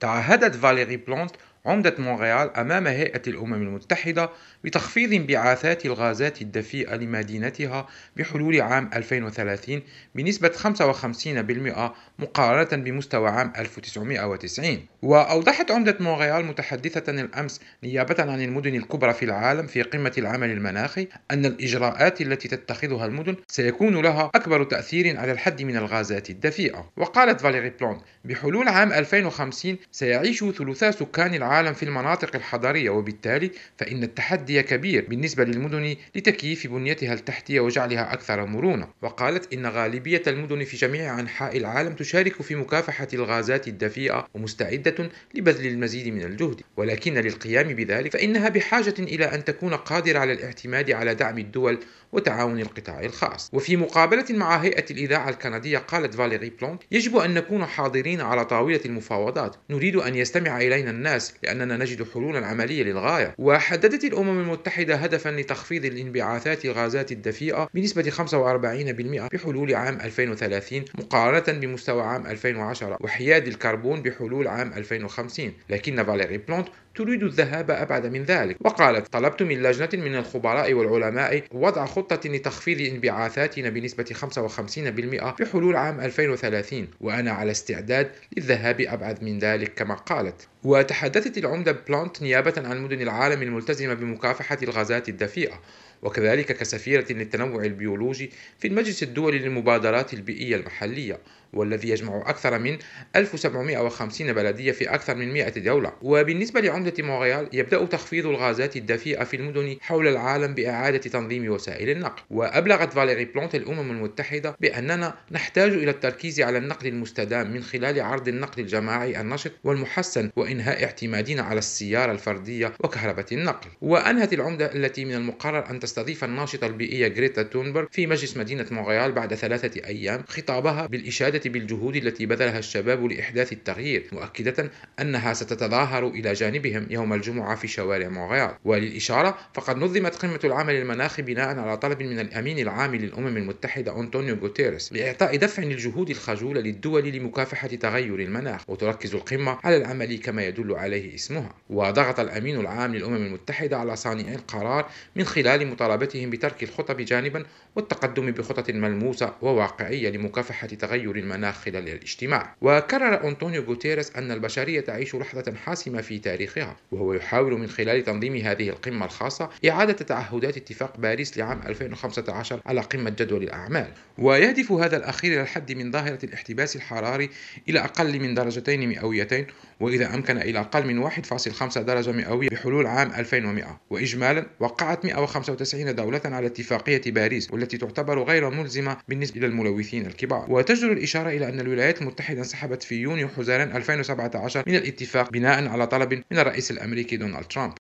تعهدت فاليري بلانت عمدة مونريال أمام هيئة الأمم المتحدة بتخفيض انبعاثات الغازات الدفيئة لمدينتها بحلول عام 2030 بنسبة 55% مقارنة بمستوى عام 1990 وأوضحت عمدة مونريال متحدثة الأمس نيابة عن المدن الكبرى في العالم في قمة العمل المناخي أن الإجراءات التي تتخذها المدن سيكون لها أكبر تأثير على الحد من الغازات الدفيئة. وقالت فاليري بلانت بحلول عام 2050 سيعيش ثلثا سكان العالم العالم في المناطق الحضرية وبالتالي فإن التحدي كبير بالنسبة للمدن لتكييف بنيتها التحتية وجعلها أكثر مرونة. وقالت إن غالبية المدن في جميع أنحاء العالم تشارك في مكافحة الغازات الدفيئة ومستعدة لبذل المزيد من الجهد. ولكن للقيام بذلك فإنها بحاجة إلى أن تكون قادرة على الاعتماد على دعم الدول وتعاون القطاع الخاص. وفي مقابلة مع هيئة الإذاعة الكندية قالت فاليري بلانت يجب أن نكون حاضرين على طاولة المفاوضات. نريد أن يستمع إلينا الناس لأننا نجد حلولا عملية للغاية. وحددت الأمم المتحدة هدفا لتخفيض الانبعاثات الغازات الدفيئة بنسبة 45% بحلول عام 2030 مقارنة بمستوى عام 2010 وحياد الكربون بحلول عام 2050 لكن فاليري بلانت تريد الذهاب أبعد من ذلك. وقالت طلبت من لجنة من الخبراء والعلماء وضع خطة لتخفيض انبعاثاتنا بنسبة 55% بحلول عام 2030 وأنا على استعداد للذهاب أبعد من ذلك كما قالت. وتحدثت العمدة بلانت نيابة عن مدن العالم الملتزمة بمكافحة الغازات الدفيئة وكذلك كسفيرة للتنوع البيولوجي في المجلس الدولي للمبادرات البيئية المحلية والذي يجمع أكثر من 1750 بلدية في أكثر من 100 دولة. وبالنسبة لعمدة مونريال يبدأ تخفيض الغازات الدفيئة في المدن حول العالم بإعادة تنظيم وسائل النقل. وأبلغت فاليري بلانت الأمم المتحدة بأننا نحتاج إلى التركيز على النقل المستدام من خلال عرض النقل الجماعي النشط والمحسن وإنهاء اعتمادنا على السيارة الفردية وكهربة النقل. وأنهت العمدة التي من المقرر أن تستضيف الناشطة البيئية غريتا تونبرغ في مجلس مدينة مونريال بعد ثلاثة أيام خطابها بالإشادة بالجهود التي بذلها الشباب لإحداث التغيير مؤكدة أنها ستتظاهر إلى جانبهم يوم الجمعة في شوارع مونريال وللإشارة فقد نظمت قمة العمل المناخي بناء على طلب من الأمين العام للأمم المتحدة أنطونيو غوتيريس لإعطاء دفع للجهود الخجولة للدول لمكافحة تغير المناخ وتركز القمة على العمل كما يدل عليه اسمها. وضغط الأمين العام للأمم المتحدة على صانعي القرار من خلال مطالبتهم بترك الخطب جانبا والتقدم بخطط ملموسة وواقعية لمكافحة تغير المناخ خلال الاجتماع. وكرر أنطونيو غوتيريس أن البشرية تعيش لحظة حاسمة في تاريخها وهو يحاول من خلال تنظيم هذه القمة الخاصة إعادة تعهدات اتفاق باريس لعام 2015 على قمة جدول الأعمال. ويهدف هذا الأخير إلى الحد من ظاهرة الاحتباس الحراري إلى أقل من درجتين مئويتين وإذا أمكن إلى أقل من 1.5 درجة مئوية بحلول عام 2100 وإجمالا وقعت 195 دولة على اتفاقية باريس والتي تعتبر غير ملزمة بالنسبة إلى الملوثين الكبار. وتجدر الإشارة إلى أن الولايات المتحدة انسحبت في يونيو حزيران 2017 من الاتفاق بناء على طلب من الرئيس الأمريكي دونالد ترامب.